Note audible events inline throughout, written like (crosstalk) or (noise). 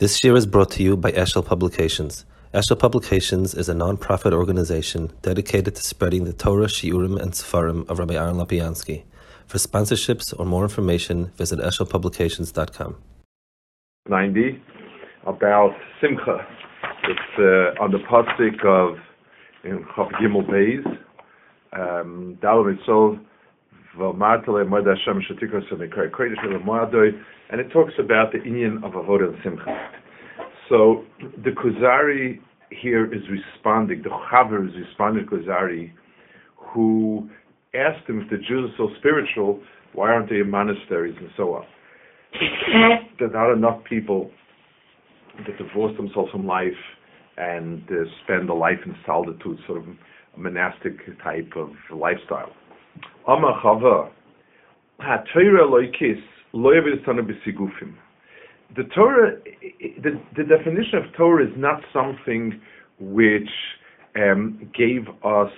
This year is brought to you by Eshel Publications. Eshel Publications is a non-profit organization dedicated to spreading the Torah, Shiurim, and Sefarim of Rabbi Aaron Lopiansky. For sponsorships or more information, visit eshelpublications.com. 90 about Simcha. It's uh, on the pasuk of in Chav Gimel Beis. Um, and it talks about the Inyan of Avodah and Simcha. So the Kuzari here is responding, the Chaver is responding to Kuzari, who asked him if the Jews are so spiritual, why aren't they in monasteries and so on? (coughs) there are not enough people that divorce themselves from life and uh, spend a life in solitude, sort of a monastic type of lifestyle. Ama Chava, HaTorah loikis lo b'sigufim. The Torah, the, the definition of Torah is not something which um, gave us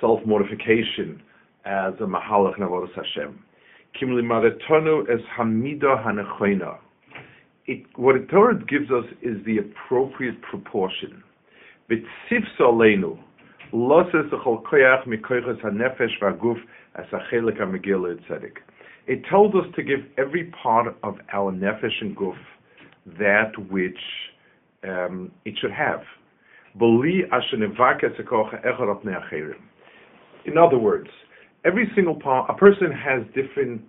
self-mortification as a mahalach navodas Hashem. Kim limadetonu es hamida hanechoina. What the Torah gives us is the appropriate proportion. B'tzif solenu, it tells us to give every part of our nefesh and guf that which um, it should have. In other words, every single part, a person has different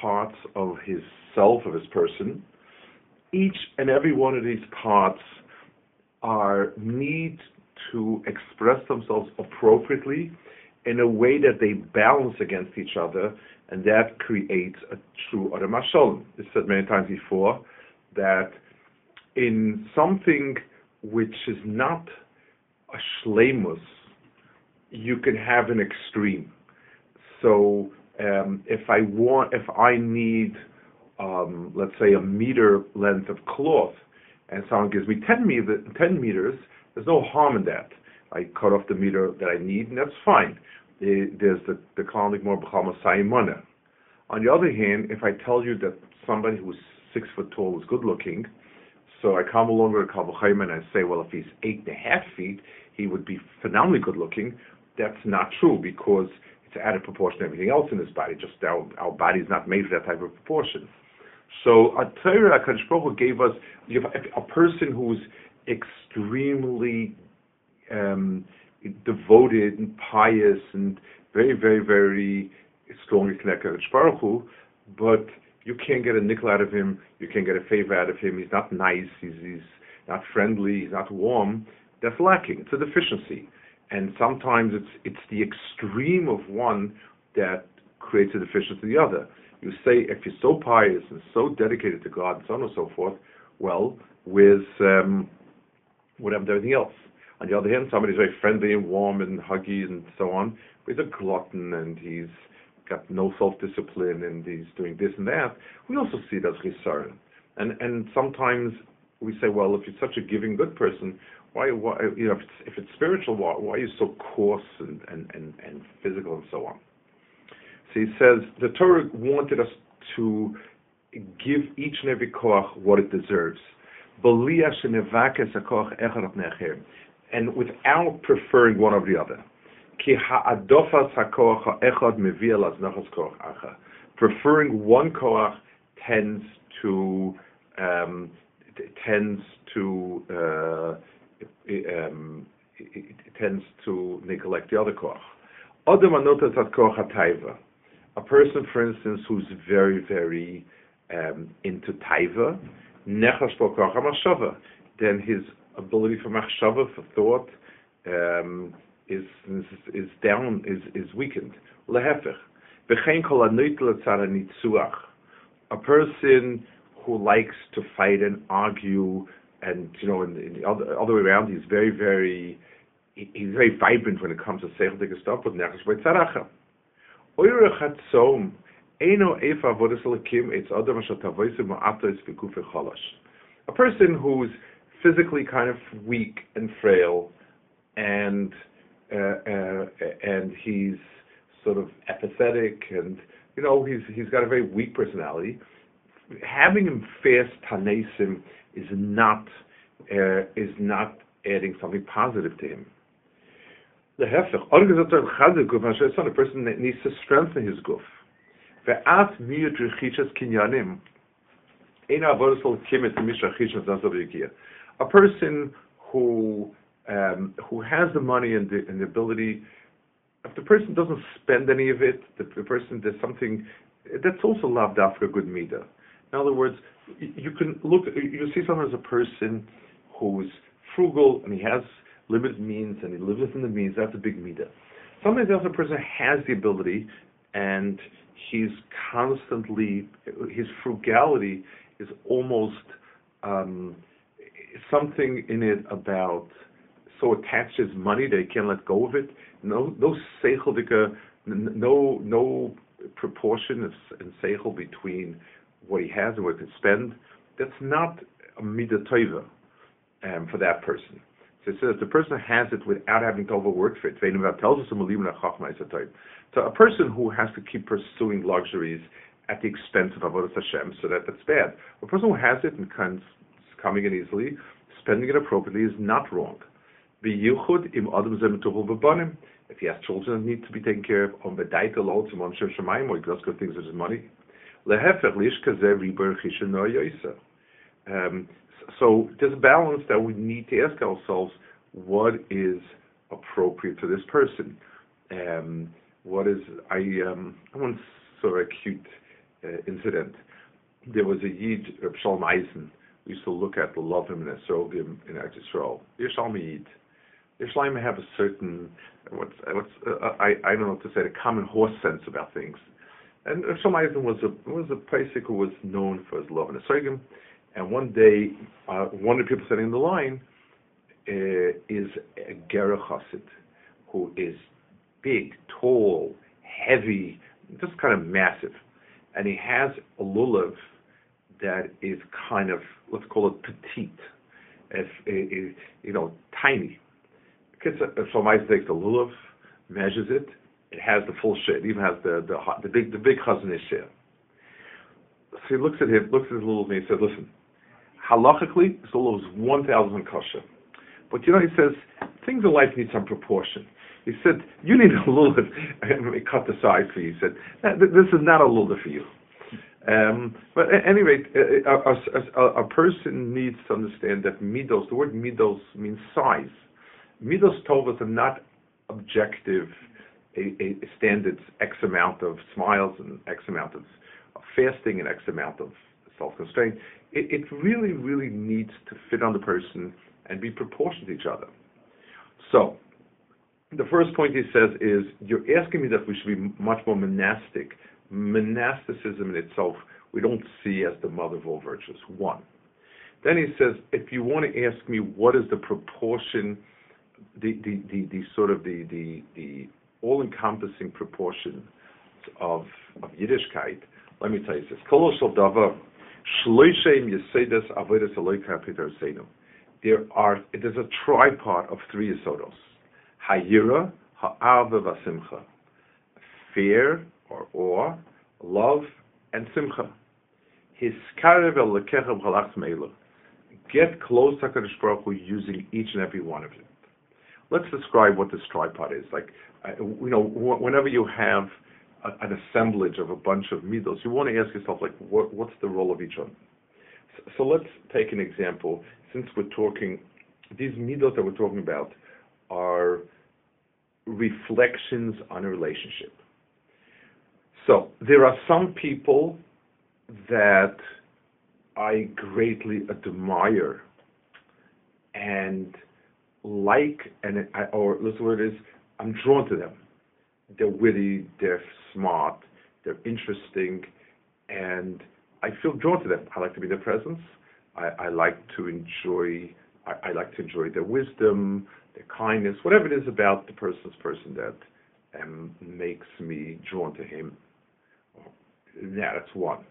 parts of his self, of his person. Each and every one of these parts are need to express themselves appropriately in a way that they balance against each other, and that creates a true Adam Hashem. It's said many times before that in something which is not a shlemus, you can have an extreme. So um, if I want, if I need, um, let's say, a meter length of cloth, and someone gives me 10, meter, 10 meters, there's no harm in that. I cut off the meter that I need, and that's fine. There's the the more Sayimana. On the other hand, if I tell you that somebody who's six foot tall is good looking, so I come along with a Kabbalah and I say, well, if he's eight and a half feet, he would be phenomenally good looking. That's not true because it's out of proportion to everything else in his body. Just our our body is not made for that type of proportion. So a Torah, Hakadosh gave us a person who's extremely um, devoted and pious and very, very, very strongly connected to Baruch Hu, but you can't get a nickel out of him, you can't get a favor out of him, he's not nice, he's, he's not friendly, he's not warm, that's lacking. It's a deficiency. And sometimes it's it's the extreme of one that creates a deficiency of the other. You say if you're so pious and so dedicated to God and so on and so forth, well, with um, what happened to everything else. On the other hand, somebody's very friendly and warm and huggy and so on, but he's a glutton and he's got no self-discipline and he's doing this and that. We also see it as chisaron. And and sometimes we say, well, if you're such a giving, good person, why, why you know, if it's, if it's spiritual, why, why are you so coarse and, and, and, and physical and so on? So he says the Torah wanted us to give each and every koach what it deserves and without preferring one over the other. Preferring one koach tends to um, tends to uh, um, tends to neglect the other koach. A person, for instance, who's very, very um, into taiva, then his ability for machshava, for thought, um, is, is, is down, is, is weakened. Lehefech. A person who likes to fight and argue, and you know, in, in the other, other way around, he's very, very, he's very vibrant when it comes to seichel stuff, but nechas by tzaracha. Eure chatzom A person who's physically kind of weak and frail, and uh, uh, and he's sort of apathetic, and you know he's he's got a very weak personality. having him fast tanesim is not uh, is not adding something positive to him. The hefech, a person that needs to strengthen his guf. Miyut rechichas kinyanim. A person who um, who has the money and the, and the ability, if the person doesn't spend any of it, the, the person does something, that's also lav a good mida. In other words, you can look, you see someone as a person who's frugal and he has limited means and he lives within the means, that's a big mida. Sometimes the other person has the ability and he's constantly, his frugality is almost um, something in it about so attached his money that he can't let go of it. No, no seichel, no, no proportion in seichel between what he has and what he can spend. That's not a midah tova um, for that person. So it says the person has it without having to overwork for it. tells us So a person who has to keep pursuing luxuries at the expense of Avodah Hashem, so that that's bad. A person who has it and comes coming in easily, spending it appropriately is not wrong. If he has children that need to be taken care of, on b'daita lo to mon shem shemayim, or he does good things with his money. Lehefech lish kazeh riber chishen no yoisa. Um, so there's a balance that we need to ask ourselves: what is appropriate for this person? Um, what is I um, I once saw a cute uh, incident. There was a Yid, Reb Shalom Eisen, we used to look at the Lovim and Esrogim in Eretz Yisrael. Yerushalmi Yid. Yerushalayim have a certain, what's, what's uh, I, I don't know what to say, a common horse sense about things. And Reb Shalom Eisen was a, was a Pesach who was known for his love and Esrogim. And one day, uh, one of the people sitting in the line uh, is a Chassid, who is big, tall, heavy, just kind of massive and he has a lulav that is kind of let's call it petite, if, if you know, tiny. So my takes the lulav, measures it, it has the full shit. It even has the the the big the big chazanish share. So he looks at him, looks at his lulav, and he says, "Listen, halachically, this lulav is one thousand kosher, but you know, he says things in life need some proportion." He said, you need a little bit, (laughs) cut the size for you. He said, this is not a little for you. Um, but at any rate, a, a, a, person needs to understand that midos, the word midos means size. Midos tovas are not objective, a, a standard X amount of smiles and X amount of fasting and X amount of self-constraint. It, it really, really needs to fit on the person and be proportioned to each other. So, the first point he says is you're asking me that we should be much more monastic. Monasticism in itself, we don't see as the mother of all virtues. One. Then he says, if you want to ask me what is the proportion, the the, the, the sort of the the, the all-encompassing proportion of of Yiddishkeit, let me tell you this. There are there's a tripod of three yisodos. Hayira, ha'ava v'simcha. Fear or awe, love, and simcha. Hiskarev el lekecha b'chalach meila. Get close to HaKadosh Baruch Hu using each and every one of them. Let's describe what this tripod is. Like, uh, you know, whenever you have a, an assemblage of a bunch of midos, you want to ask yourself, like, what, what's the role of each one? So, so let's take an example. Since we're talking, these midos that we're talking about are reflections on a relationship. So there are some people that I greatly admire and like, and I, or this word is, I'm drawn to them. They're witty, they're smart, they're interesting, and I feel drawn to them. I like to be in their presence. I, I like to enjoy. I, I like to enjoy their wisdom, their kindness, whatever it is about the person's person that um, makes me drawn to him. Yeah, that's one.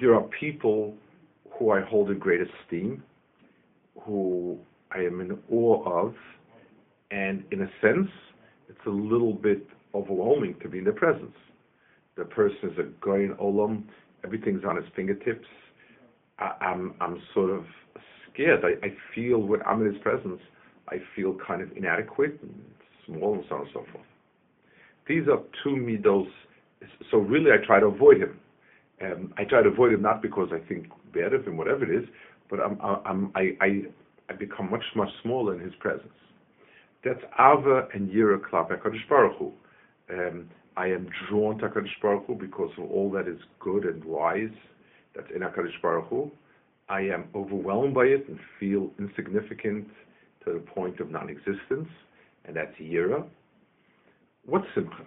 There are people who I hold in great esteem, who I am in awe of, and in a sense, it's a little bit overwhelming to be in their presence. The person is a goyin olam, everything's on his fingertips. I, I'm I'm sort of scared. I, I feel when I'm in his presence, I feel kind of inadequate and small and so on and so forth. These are two middles. So really, I try to avoid him. Um, I try to avoid him not because I think bad of him, whatever it is, but I'm, I'm, I, I, I become much, much smaller in his presence. That's Ava and Yira Klap HaKadosh Baruch Hu. Um, I am drawn to HaKadosh Baruch Hu because of all that is good and wise that's in HaKadosh Baruch Hu. I am overwhelmed by it and feel insignificant to the point of non-existence, and that's Yira. What's Simcha?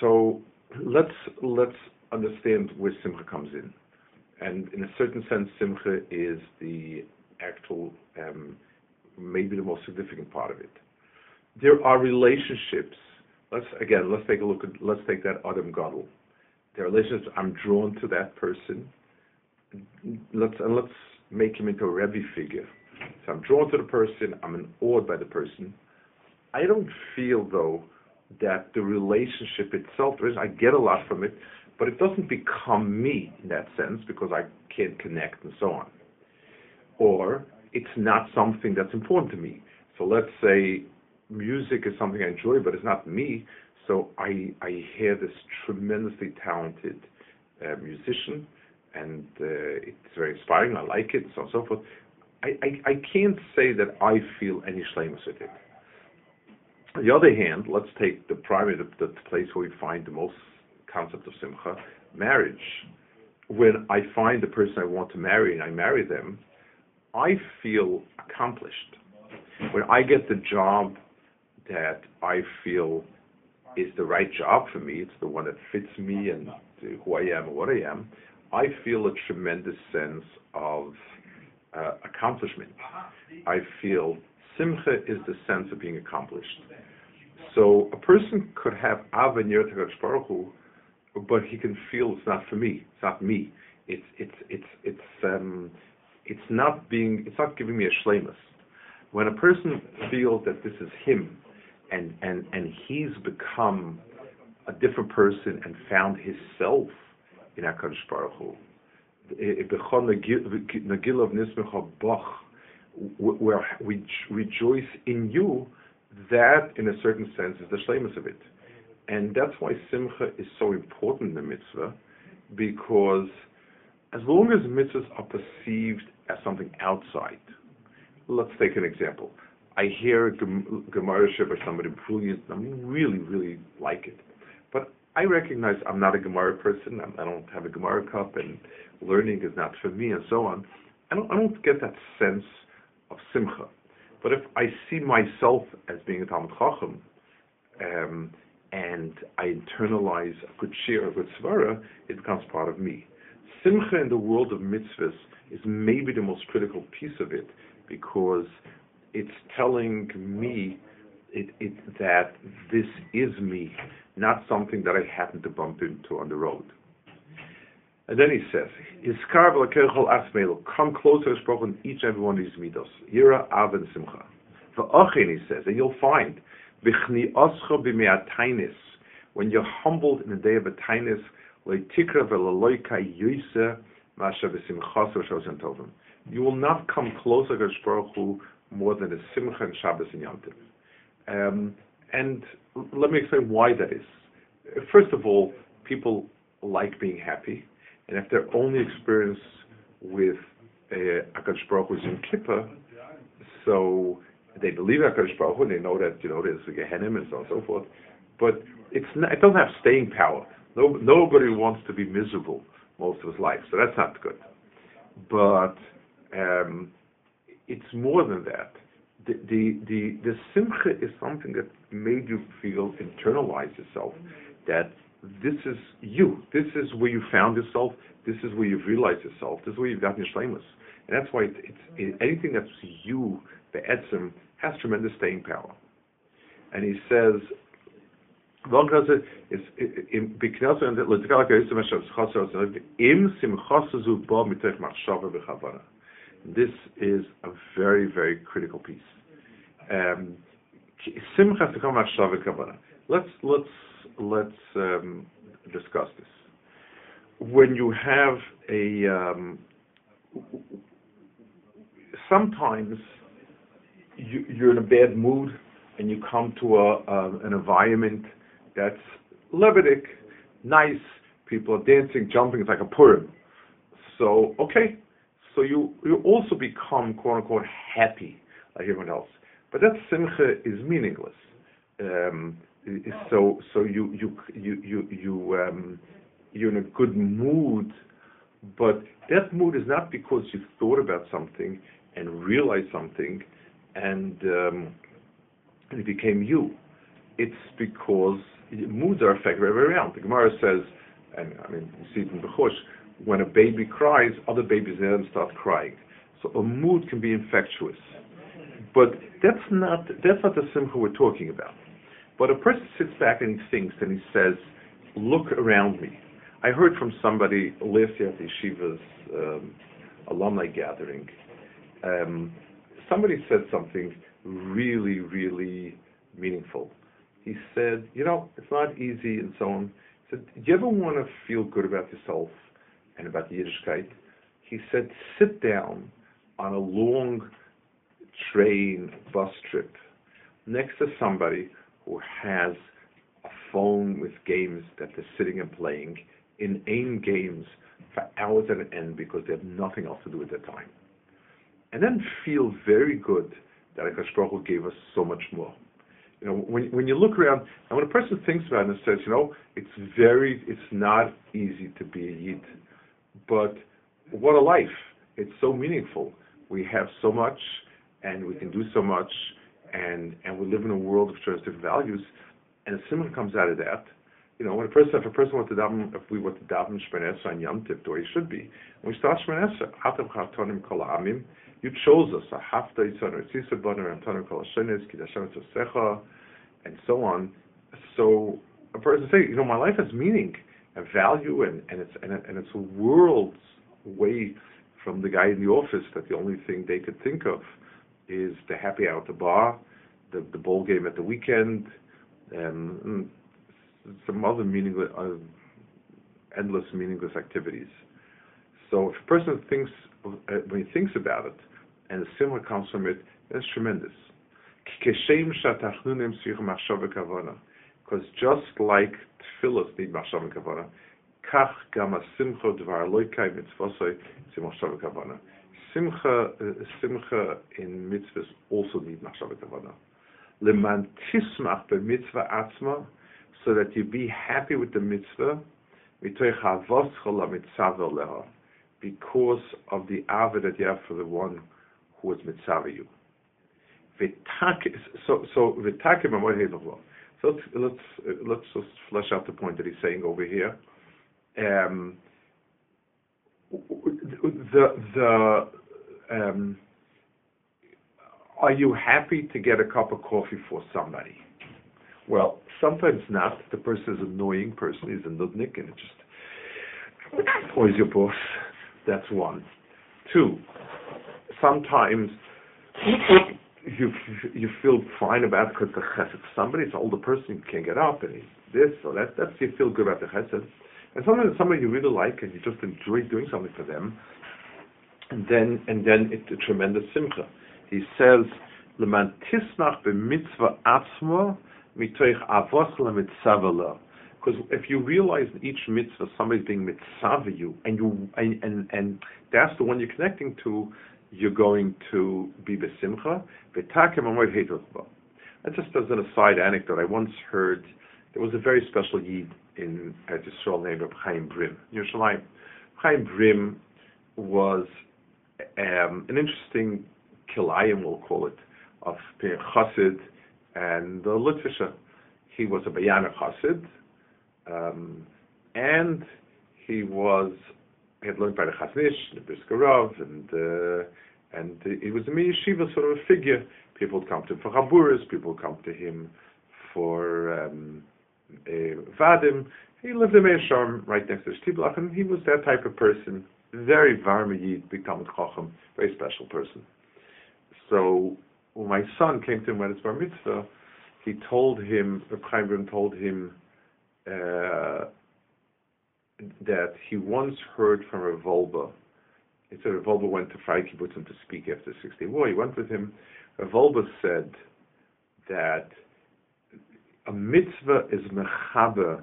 So let's let's understand where Simcha comes in, and in a certain sense, Simcha is the actual, um, maybe the most significant part of it. There are relationships. Let's again, let's take a look at, let's take that Adam Gadol. There are relationships. I'm drawn to that person. Let's and let's make him into a Rebbe figure. So I'm drawn to the person. I'm awed by the person. I don't feel though that the relationship itself is. I get a lot from it, but it doesn't become me in that sense because I can't connect and so on. Or it's not something that's important to me. So let's say music is something I enjoy, but it's not me. So I I hear this tremendously talented uh, musician, and uh, it's very inspiring. I like it, so on and so forth. I, I, can't say that I feel any shlemus with it. On the other hand, let's take the primary, the, the place where we find the most concept of simcha, marriage. When I find the person I want to marry and I marry them, I feel accomplished. When I get the job that I feel is the right job for me, it's the one that fits me and who I am and what I am, I feel a tremendous sense of uh, accomplishment. I feel simcha is the sense of being accomplished. So a person could have to Baruch Hu, but he can feel it's not for me. It's not me. It's it's it's it's um, it's not being. It's not giving me a shlemus. When a person feels that this is him, and and and he's become a different person and found his self in Hakadosh Baruch Hu, where we rejoice in you that, in a certain sense, is the shlemus of it. And that's why simcha is so important in the mitzvah, because as long as mitzvahs are perceived as something outside, let's take an example. I hear Gemara by somebody brilliant, I really, really like it. But I recognize I'm not a Gemara person. I don't have a Gemara cup, and learning is not for me, and so on. I don't, I don't get that sense of simcha. But if I see myself as being a Talmud Chacham, um, and I internalize a good share, a good svara, it becomes part of me. Simcha in the world of mitzvahs is maybe the most critical piece of it because it's telling me it, it, that this is me, not something that I happen to bump into on the road. And then he says, come closer spoken each and every one of these midos. Yira, Av, and Simcha. V'ochin, he says, and you'll find, when you're humbled in the day of a tainis, you will not come closer to Baruch more than a simcha and Shabbos and Yom um, and let me explain why that is. First of all, people like being happy. And if their only experience with uh, Akadosh Baruch is in Kippur, so they believe Akadosh Baruch and they know that you know there's a Gehenna and so on and so forth, but it's not, it doesn't have staying power. No, nobody wants to be miserable most of his life, so that's not good. But um, it's more than that. The, the the the simcha is something that made you feel internalize yourself that this is you. This is where you found yourself. This is where you've realized yourself. This is where you've gotten your shlemus. And that's why it's, it, anything that's you, the etzim, has tremendous staying power. And he says, this is a very, very critical piece. Um, let's let's um, discuss this. when you have a um, sometimes you, you're in a bad mood and you come to a, an environment that's Levitic, nice, people are dancing, jumping, it's like a Purim. So, okay, so you, you also become quote unquote happy like everyone else. But that simcha is meaningless. So so you you you you you um, you're in a good mood, but that mood is not because you thought about something and realized something, and um, it became you. It's because moods are affected right around. The Gemara says, and I mean you see it in Bechush, when a baby cries, other babies then start crying. So a mood can be infectious, but that's not that's not the simcha we're talking about. But a person sits back and he thinks and he says, "Look around me." I heard from somebody last year at the Yeshiva's um, alumni gathering. Um, somebody said something really, really meaningful. He said, "You know, it's not easy and so on." He said, "Do you ever want to feel good about yourself and about the Yiddishkeit?" He said, "Sit down on a long train bus trip next to somebody who has a phone with games that they're sitting and playing, inane games for hours at an end because they have nothing else to do with their time. And then feel very good that Akash Baruch gave us so much more. You know, when when you look around, and when a person thinks about it and says, you know, it's very, it's not easy to be a Yid, but what a life! It's so meaningful. We have so much, and we can do so much, and and we live in a world of different values, and a simcha comes out of that. You know, when a person, if a person wants to daven, if we want to daven Shmoneh on Yom Tov, the way it should be, when we start Shmoneh Atam Chatonim Kol Amim, you chose us, a Hafta Yitzon Ritzisa Boner Antonim Kol Hashenes Kidashem Tzosecha, and so on. So a person say, you know, my life has meaning and value, and and it's and, and it's a world's way from the guy in the office that the only thing they could think of is the happy hour at the bar, the, ball game at the weekend, and some other meaningless, uh, endless meaningless activities. So if a person thinks, uh, when he thinks about it, and a simcha comes from it, that's tremendous. Because just like tefillos need machshav and kavana, kach gam simcha dvar loikai mitzvosoi kavana simcha, uh, simcha in mitzvahs also need machshava kavana. Leman tismach mitzvah atzma, so that you be happy with the mitzvah, because of the ava that you have for the one who is mitzvah you. So, so So let's let's let's just flesh out the point that he's saying over here. Um, the the um, are you happy to get a cup of coffee for somebody? Well, sometimes not. The person is an annoying person, is a nudnik, and it just, is your boss. That's one. Two, sometimes you you feel fine about because the chesed somebody, it's an older person, you can't get up, and this or that. That's you feel good about the chesed. And sometimes somebody you really like and you just enjoy doing something for them, and then and then it's a tremendous simcha. He says, "Leman tisnach b'mitzvah atzma mitoich avos lemitzavela." Because if you realize in each mitzvah somebody's being mitzvah you, and you and, and and that's the one you're connecting to, you're going to be besimcha. V'takem amoid heitotba. And just as an aside anecdote, I once heard there was a very special yid in at Yisrael named Chaim Brim. Yerushalayim. Chaim Brim was um, an interesting kilayim, we'll call it, of chassid and the Litvisha. He was a Boyaner chassid, um, and he was he had learned by the Chaznish, the Briskarov, and uh, and he was a yeshiva sort of a figure. People would come to him for Chaburis, people would come to him for um, Vadim. He lived in Meah Shearim, right next to Shtiblach, and he was that type of person very Varmayid, big Talmud Chacham, very special person. So when my son came to him when it's bar mitzvah, he told him, the Chaim told him, uh, that he once heard from a Wolbe. He said Rav Wolbe went to Frei Kibbutzim to speak after the Six Day War. He went with him. Rav Wolbe said that a mitzvah is mechaber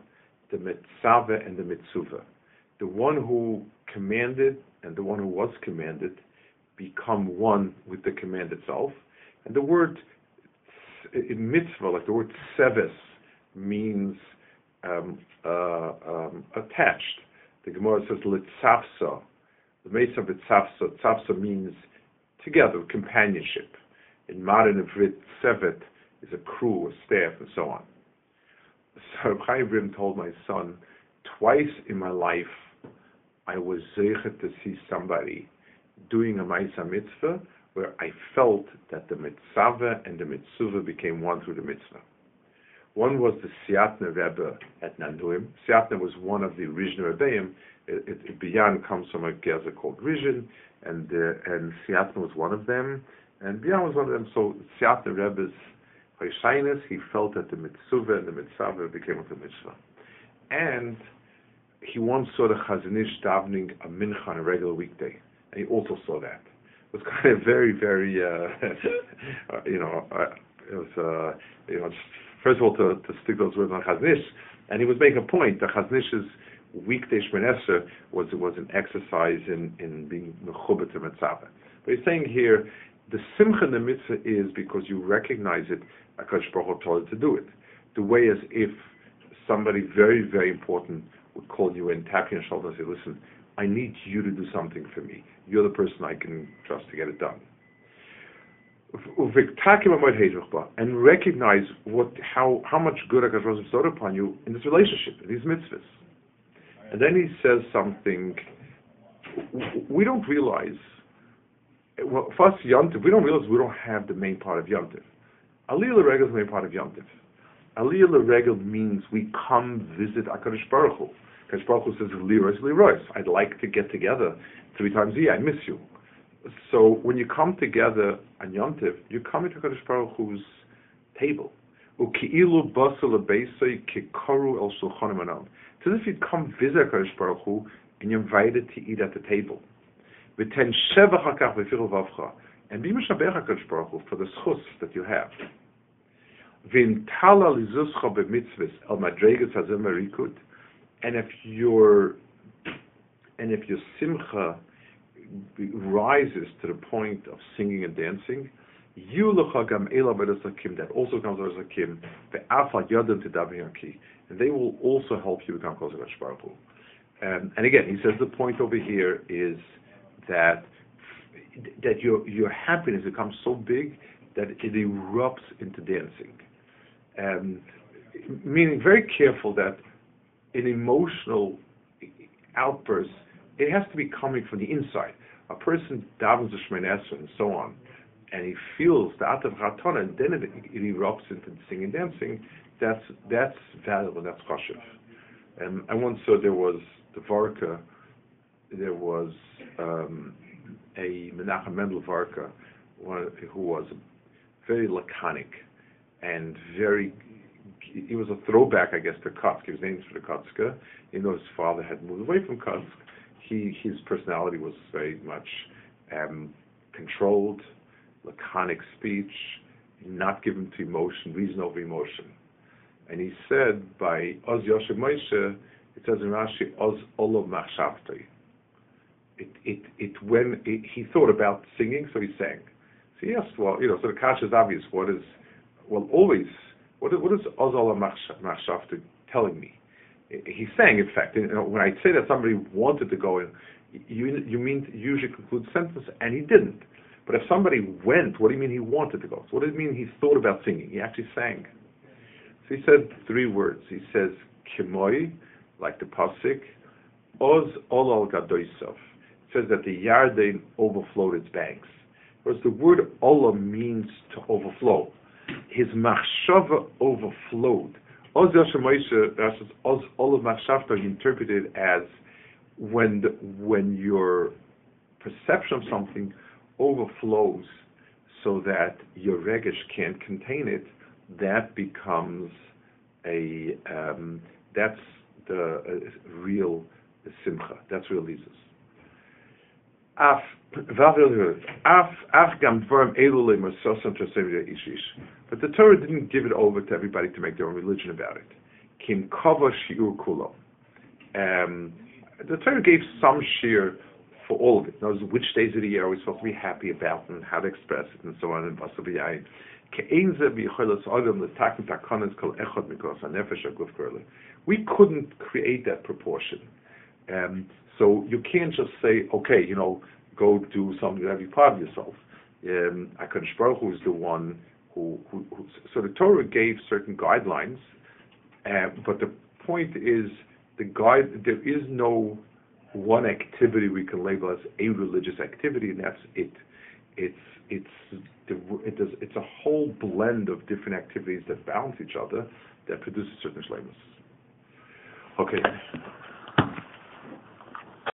the mitzvah and the mitzvah. The one who commanded and the one who was commanded become one with the command itself. And the word in mitzvah, like the word seves, means um, uh, um, attached. The Gemara says litzafsa. The Mesa B'tzafsa. Tzafsa means together, companionship. In modern Ivrit, sevet is a crew, a staff, and so on. So Chaim Brim told my son, twice in my life, I was zeichet to see somebody doing a Maisa mitzvah where I felt that the mitzvah and the mitzvah became one through the mitzvah. One was the Siatna Rebbe at Nanduim. Siatna was one of the original Rebbeim. It, it, Boyan comes from a geza called Rizhin, and uh, and Siatna was one of them, and Boyan was one of them. So Siatna Rebbe's Hoshainis, he felt that the mitzvah and the mitzvah became the mitzvah. And he once saw the Chazanish davening a mincha on a regular weekday, he also saw that. It was (laughs) kind of very, very, uh, (laughs) you know, uh, it was, uh, you know, first of all to, to stick those words on Chazon Ish, and he was making a point that Chazon Ish's weekday Shmoneser was was an exercise in in being mechubet to mitzvah. But he's saying here, the simcha in the mitzvah is because you recognize it. Akash Baruch told you to do it. The way as if somebody very very important would call you and tap you on the shoulder, and say, "Listen, I need you to do something for me. You're the person I can trust to get it done." and recognize what how how much good Hakadosh Baruch bestowed upon you in this relationship, in these mitzvahs. And then he says something we don't realize. Well, first Yontif, we don't realize we don't have the main part of Yontif. Aliyah Regel is the main part of Yontif. Aliyah Regel means we come visit Akadosh Baruch Hu. Akadosh Baruch Hu says, Lirois, Lirois. I'd like to get together three times a year. I miss you. So when you come together on Yontif, you come into Kadosh Baruch Hu's table. It's as if you'd come visit Kadosh Baruch Hu and you're invited to eat at the table. And be mishabech HaKadosh Baruch Hu for the schus that you have. V'in tala lizuscha b'mitzvahs el madregas hazem rikud. And if your and if your simcha rises to the point of singing and dancing, you gam that also comes as a kim, and they will also help you become closer to Baruch um, and again, he says the point over here is that that your your happiness becomes so big that it erupts into dancing, um, meaning very careful that an emotional outburst it has to be coming from the inside a person davens the Shemon and so on, and he feels the Atav Chatana, and then it, it erupts into singing and dancing, that's that's valuable, that's chashiv. And I once saw there was the Varka, there was um, a Menachem Mendel Varka, who was very laconic and very he was a throwback, I guess, to Kotsk. He was named for the Kotska. You know, his father had moved away from Kotsk, he his personality was very much um, controlled, laconic speech, not given to emotion, reason over emotion. And he said by Oz Yosef Moshe, it says in Rashi, Oz Olav Machshavtoi. It, it, it, when it, he thought about singing, so he sang. So he asked, well, you know, so the kasha is obvious. What is, well, always, what is, what is Oz Olav Machshavtoi telling me? He's saying, in fact, you know, when I say that somebody wanted to go in, you you mean usually conclude sentence, and he didn't. But if somebody went, what do you mean he wanted to go? So what does it mean he thought about singing? He actually sang. So he said three words. He says kimoi, like the pasuk, oz olal gadoisov. It says that the Yarden overflowed its banks. Whereas the word olah means to overflow. His machshava overflowed. Oz Yosha Oz Olav Machshavta, interpreted as when the, when your perception of something overflows so that your regesh can't contain it, that becomes a um, that's the uh, real simcha. That's real it leads us. Af, af, af gam dvarim elu le'masosam tosem ishish. But the Torah didn't give it over to everybody to make their own religion about it. Kim kava shiur kulo. Um, the Torah gave some shear for all of it. Knows which days of the year are we supposed to be happy about and how to express it and so on and basabiyayin. We couldn't create that proportion. Um, so you can't just say, okay, you know, go do something that you of yourself. Um, HaKadosh Baruch Hu is the one who, who, who, so the Torah gave certain guidelines, uh, but the point is the guide, there is no one activity we can label as a religious activity, and that's it. It's it's it does, it's a whole blend of different activities that balance each other that produces certain shlemus. Okay.